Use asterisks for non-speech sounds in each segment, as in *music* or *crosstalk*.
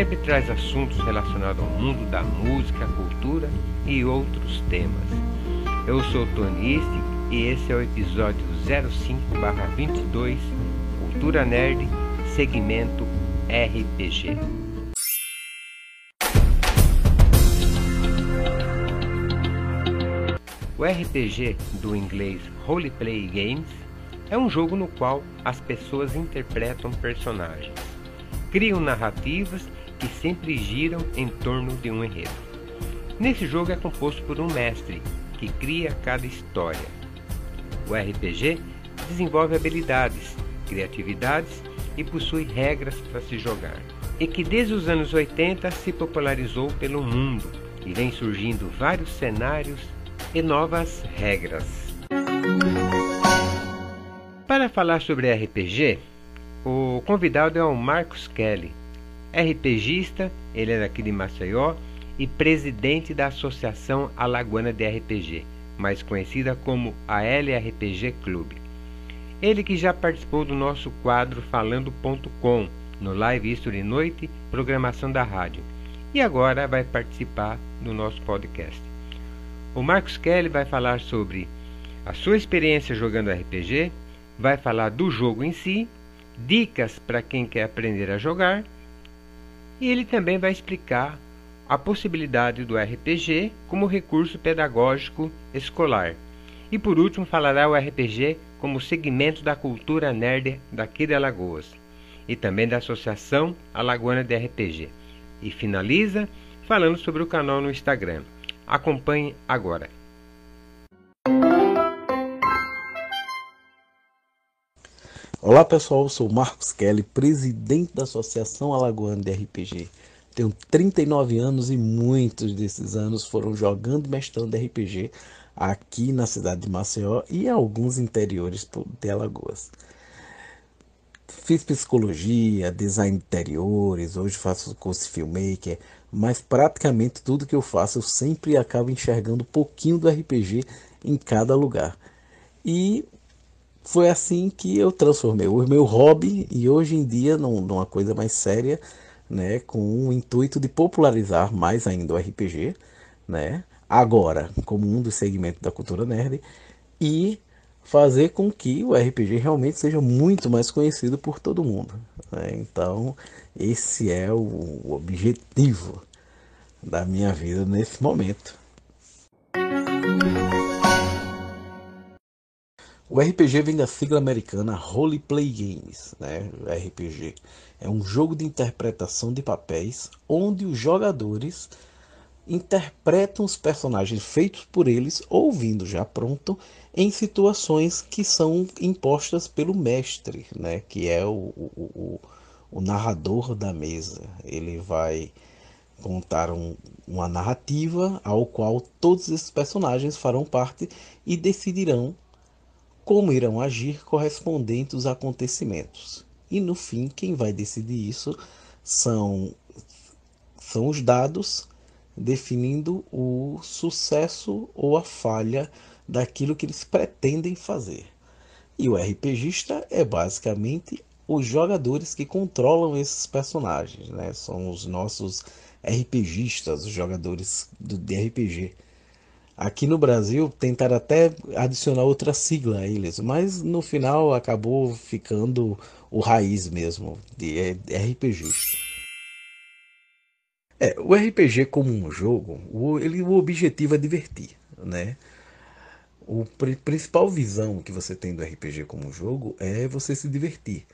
sempre traz assuntos relacionados ao mundo da música, cultura e outros temas. Eu sou Tony East e esse é o episódio 05/22 Cultura Nerd, segmento RPG. O RPG, do inglês Roleplay Games, é um jogo no qual as pessoas interpretam personagens, criam narrativas que sempre giram em torno de um enredo. Nesse jogo é composto por um mestre que cria cada história. O RPG desenvolve habilidades, criatividades e possui regras para se jogar, e que desde os anos 80 se popularizou pelo mundo e vem surgindo vários cenários e novas regras. Para falar sobre RPG, o convidado é o Marcos Kelly, RPGista, ele é daqui de Maceió e presidente da Associação Alagoana de RPG, mais conhecida como a LRPG Clube. Ele que já participou do nosso quadro Falando.com no Live History Noite, programação da rádio, e agora vai participar do nosso podcast. O Marcos Kelly vai falar sobre a sua experiência jogando RPG, vai falar do jogo em si, dicas para quem quer aprender a jogar, e ele também vai explicar a possibilidade do RPG como recurso pedagógico escolar. E por último, falará o RPG como segmento da cultura nerd daqui de Alagoas e também da Associação Alagoana de RPG. E finaliza falando sobre o canal no Instagram. Acompanhe agora. Olá pessoal, eu sou Marcos Kelly, presidente da Associação Alagoana de RPG. Tenho 39 anos e muitos desses anos foram jogando e mestrando RPG aqui na cidade de Maceió e alguns interiores de Alagoas. Fiz psicologia, design de interiores, hoje faço curso de filmmaker, mas praticamente tudo que eu faço eu sempre acabo enxergando um pouquinho do RPG em cada lugar. E foi assim que eu transformei o meu hobby e hoje em dia num, numa coisa mais séria, né, com o intuito de popularizar mais ainda o RPG, né, agora como um dos segmentos da cultura nerd e fazer com que o RPG realmente seja muito mais conhecido por todo mundo. Né? Então, esse é o objetivo da minha vida nesse momento. O RPG vem da sigla americana Role Play Games, né? RPG é um jogo de interpretação de papéis onde os jogadores interpretam os personagens feitos por eles ou vindo já pronto em situações que são impostas pelo mestre, né? Que é o, o, o, o narrador da mesa. Ele vai contar um, uma narrativa ao qual todos esses personagens farão parte e decidirão como irão agir correspondente aos acontecimentos. E no fim, quem vai decidir isso são, são os dados definindo o sucesso ou a falha daquilo que eles pretendem fazer. E o RPGista é basicamente os jogadores que controlam esses personagens, né? São os nossos RPGistas, os jogadores do, RPG. Aqui no Brasil tentaram até adicionar outra sigla a eles, mas no final acabou ficando o raiz mesmo de RPGista. É, o RPG como um jogo, o, ele, o objetivo é divertir, né? O principal visão que você tem do RPG como um jogo é você se divertir.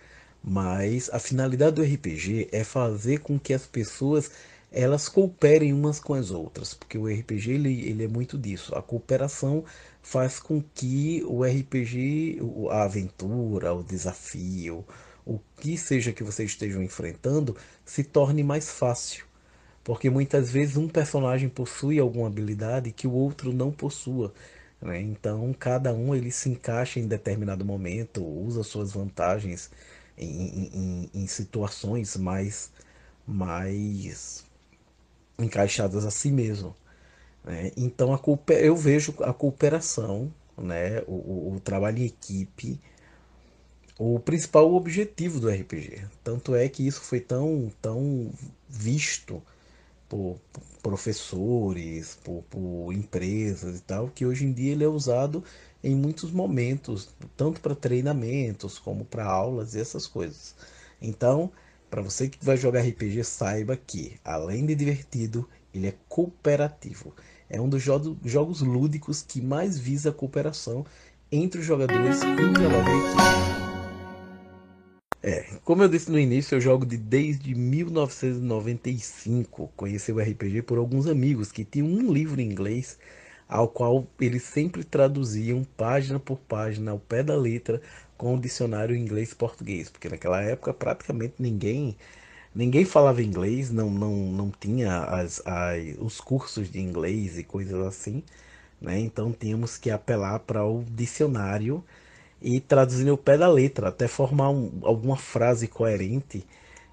Mas a finalidade do RPG é fazer com que as pessoas elas cooperem umas com as outras, porque o RPG ele, ele é muito disso. A cooperação faz com que o RPG, a aventura, o desafio, o que seja que vocês estejam enfrentando, se torne mais fácil. Porque muitas vezes um personagem possui alguma habilidade que o outro não possua. Né? Então cada um ele se encaixa em determinado momento, usa suas vantagens em, em, em situações mais, mais encaixadas a si mesmo. Né? Então a eu vejo a cooperação né, o, o, o trabalho em equipe, o principal objetivo do RPG. Tanto é que isso foi tão, tão visto por, por professores, por, por, empresas e tal, que hoje em dia ele é usado em muitos momentos, tanto para treinamentos como para aulas e essas coisas. Então, para você que vai jogar RPG, saiba que, além de divertido, ele é cooperativo. É um dos jogos lúdicos que mais visa a cooperação entre os jogadores e o equipe. É, como eu disse no início, eu jogo de desde 1995. Conheci o RPG por alguns amigos que tinham um livro em inglês ao qual eles sempre traduziam página por página ao pé da letra com o dicionário inglês-português, porque naquela época praticamente ninguém ninguém falava inglês, não não, não tinha as, as, os cursos de inglês e coisas assim, né? Então tínhamos que apelar para o dicionário e traduzir o pé da letra, até formar um, alguma frase coerente,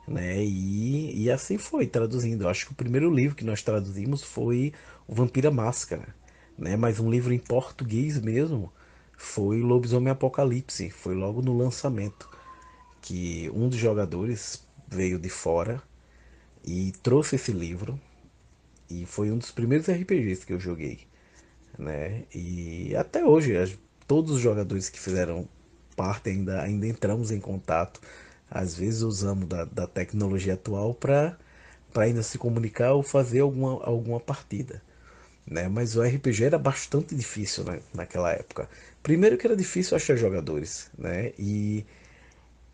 né? E, e assim foi, traduzindo. Eu acho que o primeiro livro que nós traduzimos foi O Vampira Máscara, né? Mas um livro em português mesmo foi Lobisomem Apocalipse, foi logo no lançamento que um dos jogadores veio de fora e trouxe esse livro e foi um dos primeiros RPGs que eu joguei, né? E até hoje todos os jogadores que fizeram parte ainda, ainda entramos em contato. Às vezes usamos da, da tecnologia atual para ainda se comunicar ou fazer alguma, alguma partida. Né? Mas o RPG era bastante difícil né? naquela época. Primeiro que era difícil achar jogadores. Né? E,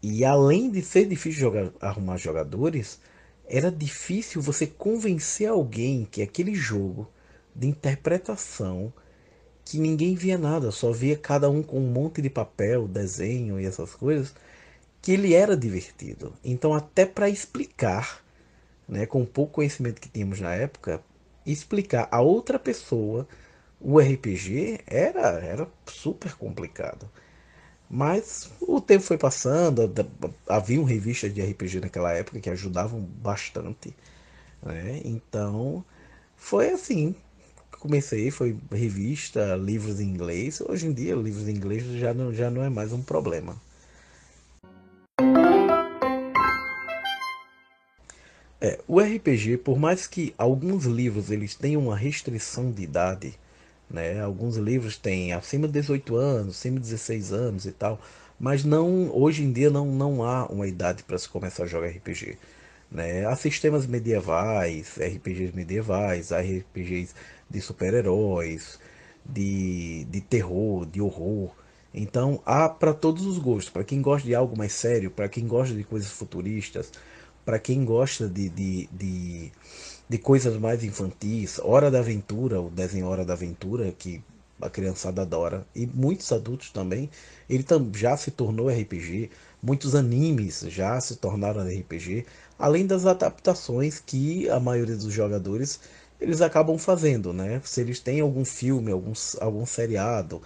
e além de ser difícil jogar, arrumar jogadores, era difícil você convencer alguém que aquele jogo de interpretação que ninguém via nada, só via cada um com um monte de papel, desenho e essas coisas, que ele era divertido. Então, até para explicar, né, com o pouco conhecimento que tínhamos na época, explicar a outra pessoa o RPG era, era super complicado. Mas o tempo foi passando, havia revistas de RPG naquela época que ajudavam bastante. Né? Então, foi assim, comecei foi revista, livros em inglês. Hoje em dia, livros em inglês já não, já não é mais um problema. É, o RPG, por mais que alguns livros eles tenham uma restrição de idade, né? Alguns livros têm acima de 18 anos, acima de 16 anos e tal, mas não hoje em dia não, não há uma idade para se começar a jogar RPG. Né? Há sistemas medievais, RPGs medievais, há RPGs de super-heróis, de, de terror, de horror. Então há para todos os gostos. Para quem gosta de algo mais sério, para quem gosta de coisas futuristas, para quem gosta de, de, de, de, coisas mais infantis, Hora da Aventura, o desenho Hora da Aventura, que a criançada adora, e muitos adultos também, ele já se tornou RPG. Muitos animes já se tornaram RPG, além das adaptações que a maioria dos jogadores eles acabam fazendo, né? Se eles têm algum filme, algum, algum seriado,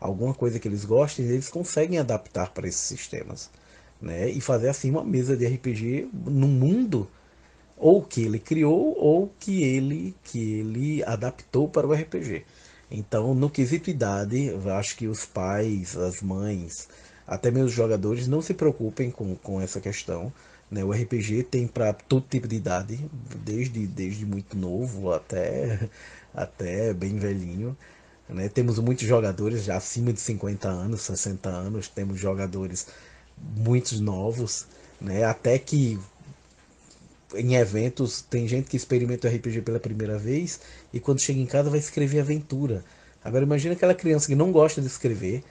alguma coisa que eles gostem, eles conseguem adaptar para esses sistemas, né? E fazer assim uma mesa de RPG no mundo ou que ele criou ou que ele que ele adaptou para o RPG. Então, no quesito idade, acho que os pais, as mães, até mesmo os jogadores não se preocupem com, com essa questão né? O RPG tem para todo tipo de idade, desde, desde muito novo até, até bem velhinho. Né? Temos muitos jogadores já acima de 50 anos, 60 anos, temos jogadores muitos novos, né? até que em eventos tem gente que experimenta o RPG pela primeira vez e quando chega em casa vai escrever aventura. Agora imagina aquela criança que não gosta de escrever,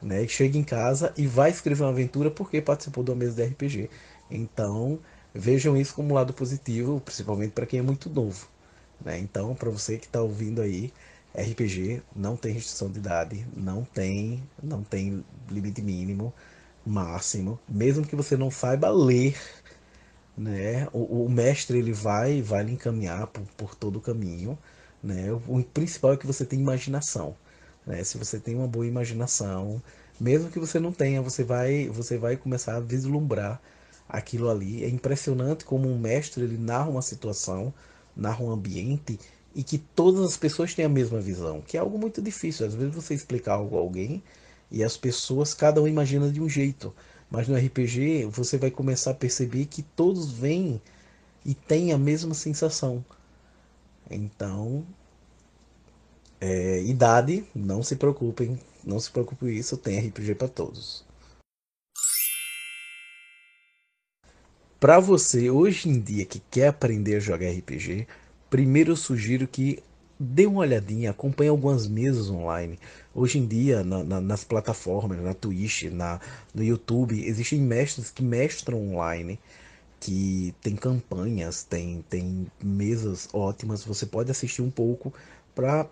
né? chega em casa e vai escrever uma aventura porque participou de uma mesa de RPG. Então, vejam isso como um lado positivo, principalmente para quem é muito novo. Né? Então, para você que está ouvindo aí, RPG não tem restrição de idade, não tem, não tem limite mínimo, máximo. Mesmo que você não saiba ler, né? O, o mestre ele vai, vai lhe encaminhar por, por todo o caminho. Né? O, o principal é que você tem imaginação. Né? Se você tem uma boa imaginação, mesmo que você não tenha, você vai, você vai começar a vislumbrar aquilo ali. É impressionante como um mestre ele narra uma situação, narra um ambiente e que todas as pessoas têm a mesma visão, que é algo muito difícil. Às vezes você explicar algo a alguém e as pessoas, cada um imagina de um jeito. Mas no RPG você vai começar a perceber que todos vêm e têm a mesma sensação. Então, é, idade, não se preocupem, não se preocupe com isso, tem RPG para todos. Para você hoje em dia que quer aprender a jogar RPG, primeiro eu sugiro que dê uma olhadinha, acompanhe algumas mesas online. Hoje em dia, na, na, nas plataformas, na Twitch, na, no YouTube, existem mestres que mestram online, que tem campanhas, tem, tem mesas ótimas. Você pode assistir um pouco para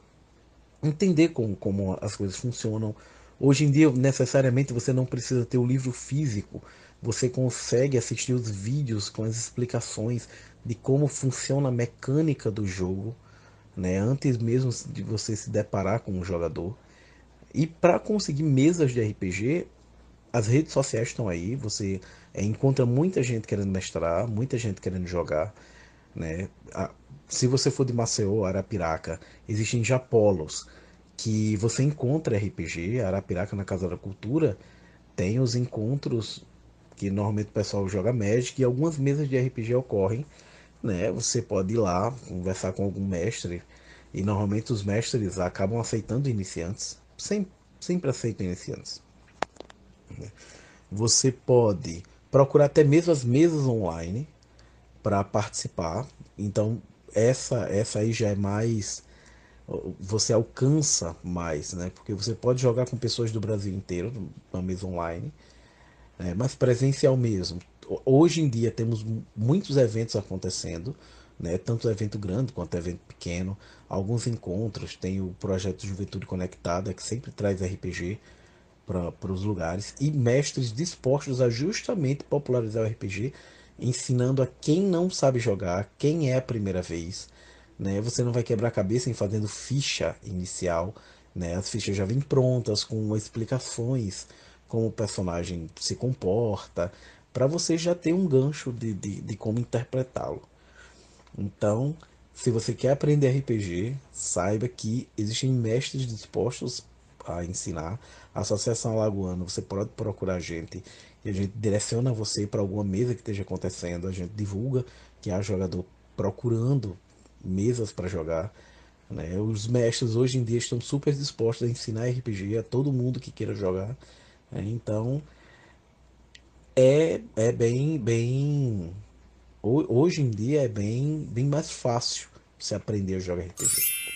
entender como, como as coisas funcionam. Hoje em dia, necessariamente, você não precisa ter o livro físico. Você consegue assistir os vídeos com as explicações de como funciona a mecânica do jogo, né? antes mesmo de você se deparar com um jogador. E para conseguir mesas de RPG, as redes sociais estão aí. Você é, encontra muita gente querendo mestrar, muita gente querendo jogar. Né? se você for de Maceió, Arapiraca, existem já polos que você encontra RPG, Arapiraca na Casa da Cultura tem os encontros que normalmente o pessoal joga Magic e algumas mesas de RPG ocorrem, né? Você pode ir lá conversar com algum mestre e normalmente os mestres acabam aceitando iniciantes, sempre, sempre aceitam iniciantes. Você pode procurar até mesmo as mesas online para participar. Então essa essa aí já é mais você alcança mais, né? Porque você pode jogar com pessoas do Brasil inteiro na mesa online, né? mas presencial mesmo. Hoje em dia temos muitos eventos acontecendo, né? Tanto evento grande quanto evento pequeno, alguns encontros. Tem o projeto Juventude Conectada que sempre traz RPG para os lugares e mestres dispostos a justamente popularizar o RPG ensinando a quem não sabe jogar, quem é a primeira vez. Né? Você não vai quebrar a cabeça em fazendo ficha inicial. Né? As fichas já vêm prontas, com explicações como o personagem se comporta, para você já ter um gancho de, de, de como interpretá-lo. Então, se você quer aprender RPG, saiba que existem mestres dispostos a ensinar. A Associação Alagoana, você pode procurar a gente e a gente direciona você para alguma mesa que esteja acontecendo, a gente divulga que há jogador procurando mesas para jogar. Né? Os mestres hoje em dia estão super dispostos a ensinar RPG a todo mundo que queira jogar. Né? Então é, é bem, bem. Hoje em dia é bem, bem mais fácil você aprender a jogar RPG.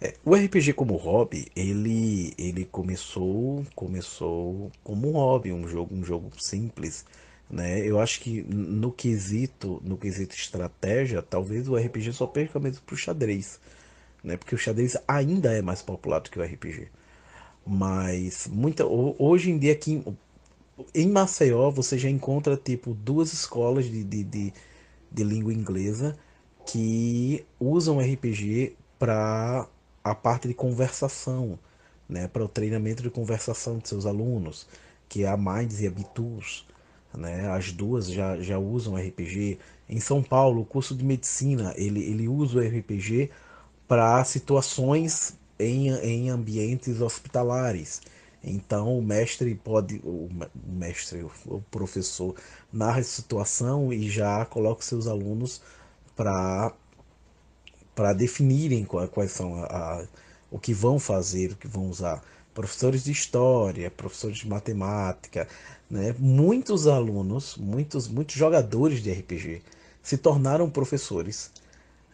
É, o RPG como hobby, ele, ele começou, começou como um hobby, um jogo, um jogo simples, né? Eu acho que no quesito, no quesito estratégia, talvez o RPG só perca mesmo pro xadrez, né? Porque o xadrez ainda é mais popular do que o RPG. Mas muita hoje em dia aqui em Maceió você já encontra tipo duas escolas de, de, de, de língua inglesa que usam RPG para a parte de conversação, né, para o treinamento de conversação de seus alunos, que é a Minds e a Bitus. Né, as duas já, já usam RPG. Em São Paulo, o curso de medicina ele, ele usa o RPG para situações em, em ambientes hospitalares. Então o mestre pode, o mestre, o professor narra a situação e já coloca seus alunos para para definirem quais são a, a, o que vão fazer, o que vão usar. Professores de história, professores de matemática, né? muitos alunos, muitos, muitos jogadores de RPG se tornaram professores,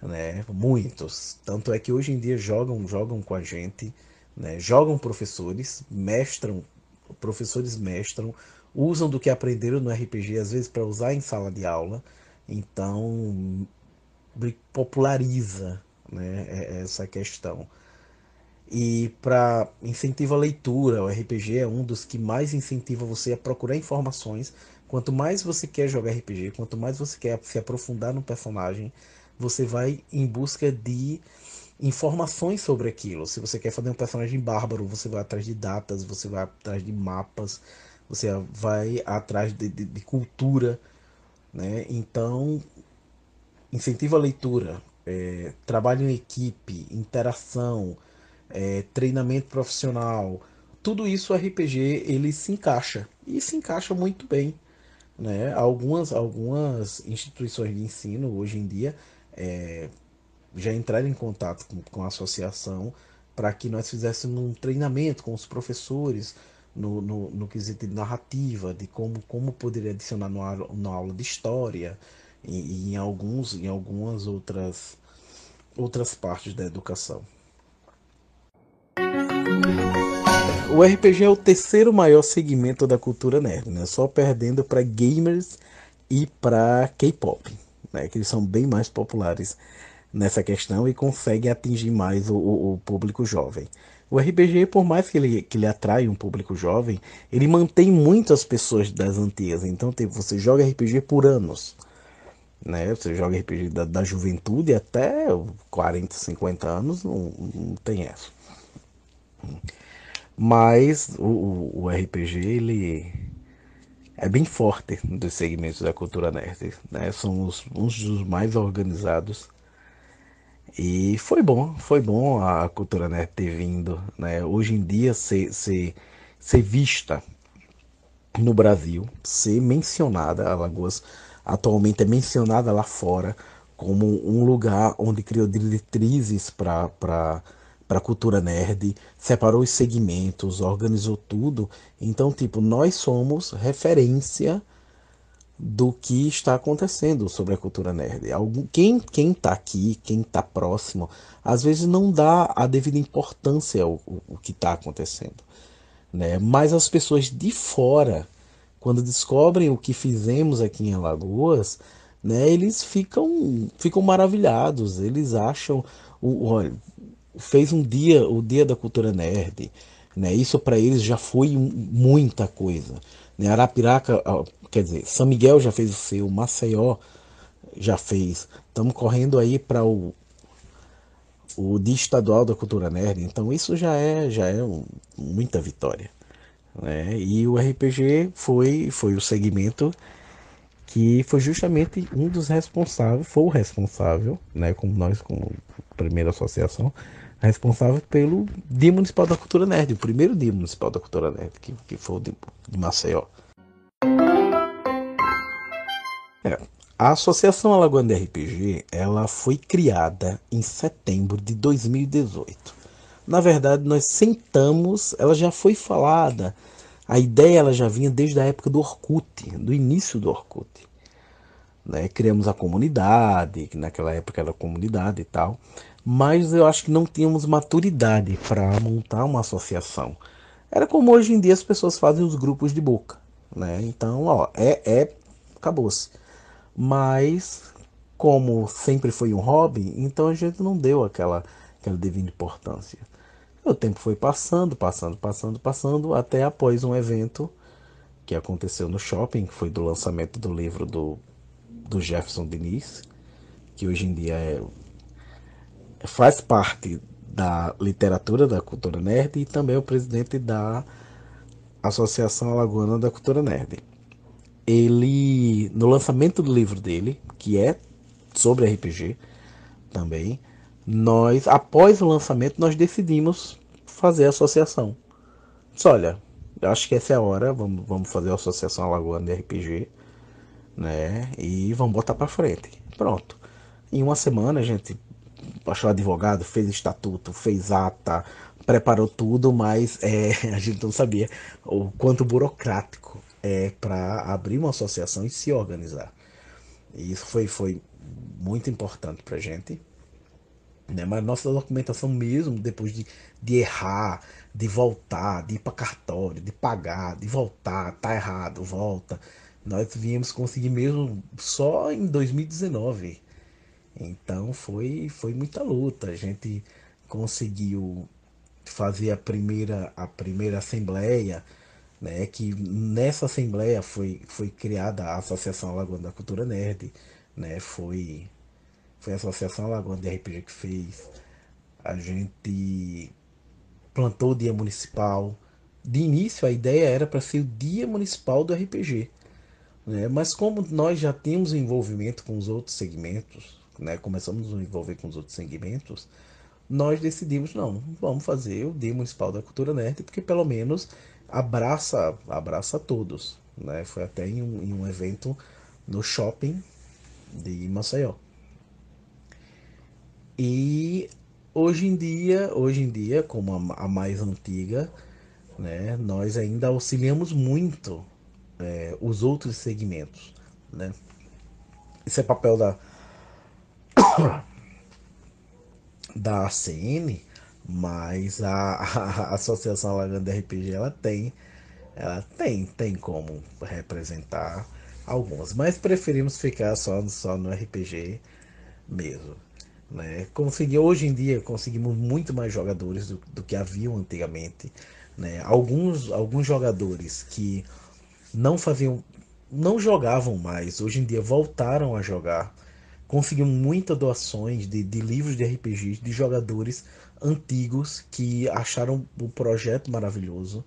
né? muitos. Tanto é que hoje em dia jogam, jogam com a gente, né? jogam professores, mestram, professores mestram, usam do que aprenderam no RPG às vezes para usar em sala de aula. Então populariza né, é, é essa questão. E para incentivo à leitura, o RPG é um dos que mais incentiva você a procurar informações. Quanto mais você quer jogar RPG, quanto mais você quer se aprofundar no personagem, você vai em busca de informações sobre aquilo. Se você quer fazer um personagem bárbaro, você vai atrás de datas, você vai atrás de mapas, você vai atrás de, de, de cultura, né? Então incentivo à leitura, é, trabalho em equipe, interação, é, treinamento profissional, tudo isso o RPG ele se encaixa e se encaixa muito bem. Né? Algumas, algumas instituições de ensino hoje em dia é, já entraram em contato com, com a associação para que nós fizéssemos um treinamento com os professores no, no, no quesito de narrativa, de como, como poderia adicionar no, na aula de história e, e, em, alguns, em algumas outras, outras partes da educação. O RPG é o terceiro maior segmento da cultura nerd, né? só perdendo para gamers e para K-pop, né? que eles são bem mais populares nessa questão e conseguem atingir mais o, o, o público jovem. O RPG, por mais que ele, que ele atrai um público jovem, ele mantém muitas pessoas das antigas. Então, tipo, você joga RPG por anos. Né? Você joga RPG da, da juventude até 40, 50 anos, não, não tem essa. Mas o, o, RPG, ele é bem forte dos segmentos da cultura nerd. Né? São os, uns dos mais organizados e foi bom, foi bom a cultura nerd ter vindo, né? Hoje em dia ser, ser, ser vista no Brasil, ser mencionada, Alagoas atualmente é mencionada lá fora como um lugar onde criou diretrizes para a cultura nerd, separou os segmentos, organizou tudo. Então, tipo, nós somos referência do que está acontecendo sobre a cultura nerd. Algum, quem quem está aqui, quem está próximo, às vezes não dá a devida importância ao, ao, ao que está acontecendo, né? Mas as pessoas de fora, quando descobrem o que fizemos aqui em Alagoas, né? Eles ficam ficam maravilhados. Eles acham, o, olha, fez um dia o dia da cultura nerd, né? Isso para eles já foi muita coisa. Né? Arapiraca Quer dizer, São Miguel já fez o seu, Maceió já fez. Estamos correndo aí para o, o Dia Estadual da Cultura Nerd. Então isso já é, já é um, muita vitória. Né? E o RPG foi, foi o segmento que foi justamente um dos responsáveis, foi o responsável, né, como nós, como primeira associação, responsável pelo Dia Municipal da Cultura Nerd, o primeiro Dia Municipal da Cultura Nerd, que, que foi o de, de Maceió. É, a Associação Alagoana de RPG ela foi criada em setembro de 2018. Na verdade, nós sentamos, ela já foi falada, a ideia ela já vinha desde a época do Orkut, do início do Orkut. Né? Criamos a comunidade, que naquela época era comunidade e tal, mas eu acho que não tínhamos maturidade para montar uma associação. Era como hoje em dia as pessoas fazem os grupos de boca. Né? Então, ó, é, é acabou-se. Mas, como sempre foi um hobby, então a gente não deu aquela, aquela devida importância. O tempo foi passando, passando, passando, passando, até após um evento que aconteceu no shopping, que foi do lançamento do livro do, do Jefferson Diniz, que hoje em dia é, faz parte da literatura da cultura nerd e também é o presidente da Associação Alagoana da Cultura Nerd ele no lançamento do livro dele, que é sobre RPG também, nós após o lançamento nós decidimos fazer a associação. Disse, olha, acho que essa é a hora, vamos, vamos fazer a associação Alagoana de RPG, né? E vamos botar para frente. Pronto. Em uma semana a gente achou advogado, fez estatuto, fez ata, preparou tudo, mas é, *laughs* a gente não sabia o quanto burocrático é, para abrir uma associação e se organizar. E isso foi, foi muito importante para a gente. Né? Mas nossa documentação mesmo, depois de, de errar, de voltar, de ir para cartório, de pagar, de voltar, tá errado, volta. Nós viemos conseguir mesmo só em 2019. Então foi, foi muita luta. A gente conseguiu fazer a primeira, a primeira assembleia né, que nessa assembleia foi, foi criada a Associação Alagoana da Cultura Nerd, né, foi, foi a Associação Alagoana de RPG que fez, a gente plantou o Dia Municipal, de início a ideia era para ser o Dia Municipal do RPG, né, mas como nós já temos envolvimento com os outros segmentos, né, começamos a nos envolver com os outros segmentos, nós decidimos, não, vamos fazer o Dia Municipal da Cultura Nerd, porque pelo menos abraça, abraça todos. Né? Foi até em um, em um evento no shopping de Maceió. E hoje em dia, hoje em dia, como a, a mais antiga, né, nós ainda auxiliamos muito é, os outros segmentos. Né? Isso é papel da *coughs* da ACN, mas a, a, Associação Alaganda RPG ela tem ela tem tem como representar algumas, mas preferimos ficar só, só no RPG mesmo. Né? Consegui, hoje em dia conseguimos muito mais jogadores do, do que haviam antigamente. Né? Alguns, alguns jogadores que não faziam, não jogavam mais, hoje em dia voltaram a jogar. Conseguimos muitas doações de, de livros de RPGs de jogadores antigos que acharam o projeto maravilhoso.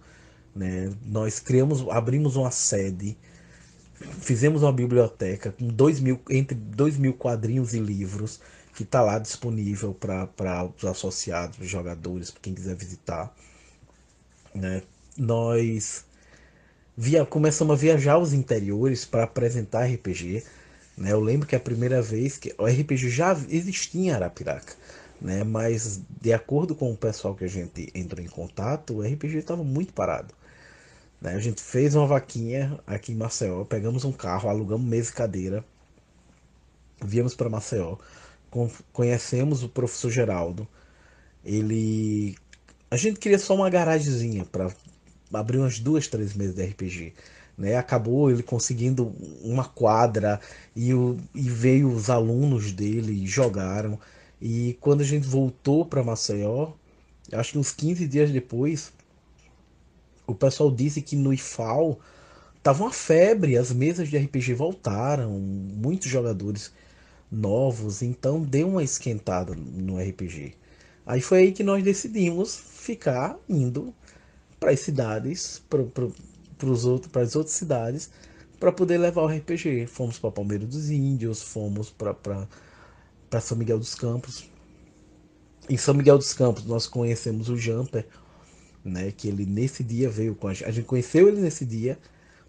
Né? Nós criamos, abrimos uma sede fizemos uma biblioteca com dois mil, entre 2 mil quadrinhos e livros que está lá disponível para os associados, os jogadores, para quem quiser visitar. Né? Nós via, começamos a viajar os interiores para apresentar RPG. Né? Eu lembro que a primeira vez que o RPG já existia em Arapiraca, né? mas de acordo com o pessoal que a gente entrou em contato, o RPG estava muito parado. Né? A gente fez uma vaquinha aqui em Maceió, pegamos um carro, alugamos mesa e cadeira, viemos para Maceió, conhecemos o professor Geraldo. Ele. A gente queria só uma garagemzinha para abrir umas duas, três meses de RPG. Né? Acabou ele conseguindo uma quadra e, o, e veio os alunos dele e jogaram. E quando a gente voltou para Maceió, acho que uns 15 dias depois, o pessoal disse que no IFAL tava uma febre, as mesas de RPG voltaram, muitos jogadores novos, então deu uma esquentada no RPG. Aí foi aí que nós decidimos ficar indo para as cidades, para as outras cidades, para poder levar o RPG. Fomos para Palmeira dos Índios, fomos para São Miguel dos Campos. Em São Miguel dos Campos nós conhecemos o Jumper, né? Que ele nesse dia veio com a gente. A gente conheceu ele nesse dia,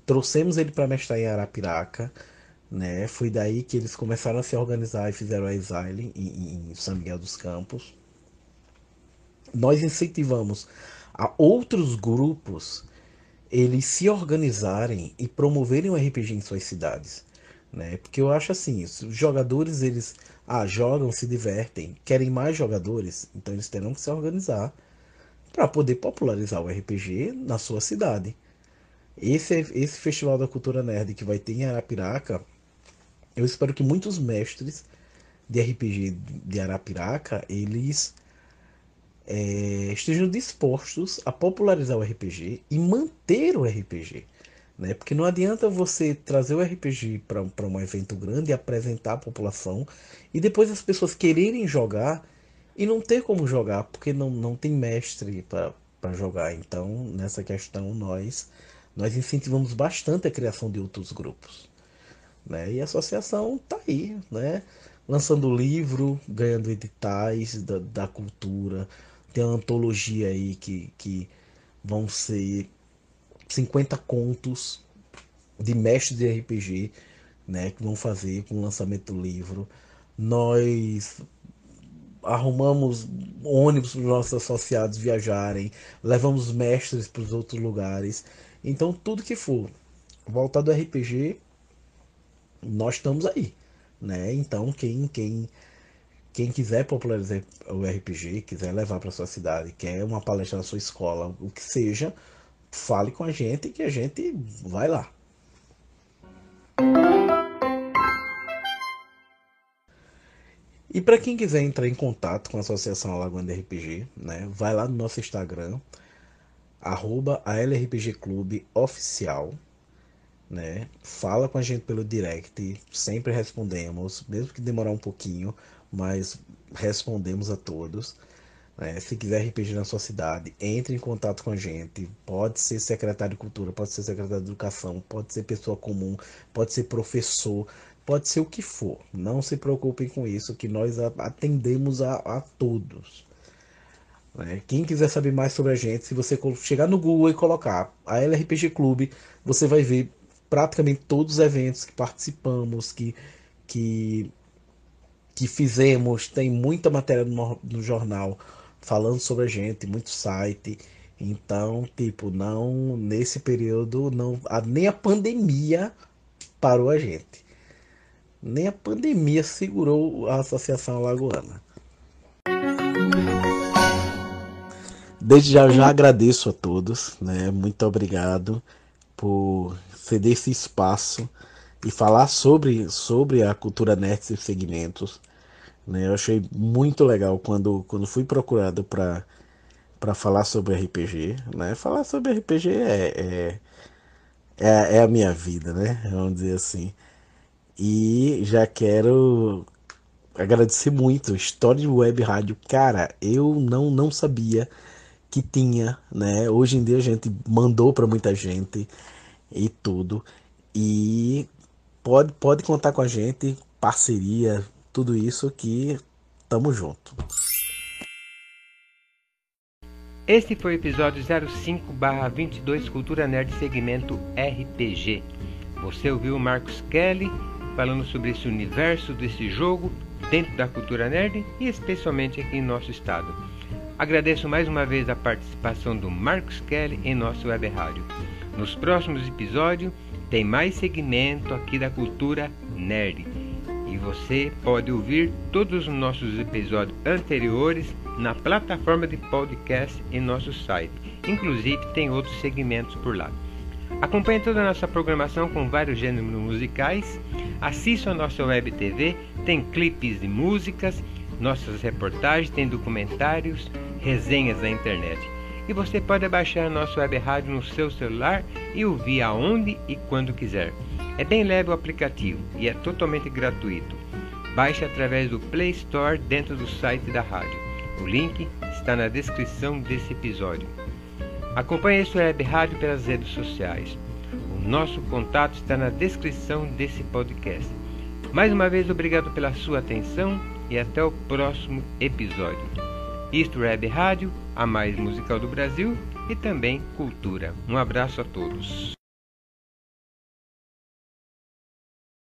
trouxemos ele para mestrar em Arapiraca, né? Foi daí que eles começaram a se organizar e fizeram a Exile em, em São Miguel dos Campos. Nós incentivamos a outros grupos eles se organizarem e promoverem o RPG em suas cidades, né? Porque eu acho assim, os jogadores eles ah, jogam, se divertem, querem mais jogadores, então eles terão que se organizar para poder popularizar o RPG na sua cidade. Esse, esse Festival da Cultura Nerd que vai ter em Arapiraca, eu espero que muitos mestres de RPG de Arapiraca, eles é, estejam dispostos a popularizar o RPG e manter o RPG. Né? Porque não adianta você trazer o RPG para um evento grande e apresentar à população e depois as pessoas quererem jogar e não ter como jogar, porque não, não tem mestre para jogar. Então, nessa questão, nós, nós incentivamos bastante a criação de outros grupos. Né? E a associação está aí, né? lançando livro, ganhando editais da, da cultura. Tem uma antologia aí que, que vão ser 50 contos de mestres de RPG né, que vão fazer com o lançamento do livro. Nós arrumamos ônibus para os nossos associados viajarem, levamos mestres para os outros lugares. Então, tudo que for voltado ao RPG, nós estamos aí. Né? Então, quem, quem, quem quiser popularizar o RPG, quiser levar para sua cidade, quer uma palestra na sua escola, o que seja, fale com a gente que a gente vai lá. E para quem quiser entrar em contato com a Associação Alagoana RPG, né, vai lá no nosso Instagram, arroba né? Fala com a gente pelo direct, sempre respondemos, mesmo que demorar um pouquinho, mas respondemos a todos. Né? Se quiser RPG na sua cidade, entre em contato com a gente. Pode ser secretário de cultura, pode ser secretário de educação, pode ser pessoa comum, pode ser professor pode ser o que for. Não se preocupem com isso, que nós atendemos a, a todos. Né? Quem quiser saber mais sobre a gente, se você chegar no Google e colocar a LRPG Clube, você vai ver praticamente todos os eventos que participamos, que, que, que fizemos. Tem muita matéria no, no jornal falando sobre a gente, muito site. Então, tipo, não nesse período não a, nem a pandemia parou a gente. Nem a pandemia segurou a Associação Alagoana. Desde já já agradeço a todos, né? Muito obrigado por ceder esse espaço e falar sobre, sobre a cultura nerd e segmentos. Né? Eu achei muito legal quando, quando fui procurado para para falar sobre RPG, né? Falar sobre RPG é, é, é, é, a minha vida, né? Vamos dizer assim. E já quero agradecer muito. História de Web Rádio, cara, eu não não sabia que tinha, né? Hoje em dia a gente mandou para muita gente e tudo. E pode, pode contar com a gente, parceria, tudo isso que tamo junto. Este foi o episódio 05/22 Cultura Nerd segmento RPG. Você ouviu o Marcos Kelly falando sobre esse universo desse jogo dentro da cultura nerd e especialmente aqui em nosso estado. Agradeço mais uma vez a participação do Marcos Kelly em nosso web rádio. Nos próximos episódios tem mais segmento aqui da cultura nerd. E você pode ouvir todos os nossos episódios anteriores na plataforma de podcast em nosso site. Inclusive tem outros segmentos por lá. Acompanhe toda a nossa programação com vários gêneros musicais. Assista a nossa web TV, tem clipes de músicas, nossas reportagens, tem documentários, resenhas na internet. E você pode baixar nosso web rádio no seu celular e ouvir aonde e quando quiser. É bem leve o aplicativo e é totalmente gratuito. Baixe através do Play Store dentro do site da rádio. O link está na descrição desse episódio. Acompanhe esse web rádio pelas redes sociais. O nosso contato está na descrição desse podcast. Mais uma vez, obrigado pela sua atenção e até o próximo episódio. Isto Web Rádio, a mais musical do Brasil e também cultura. Um abraço a todos.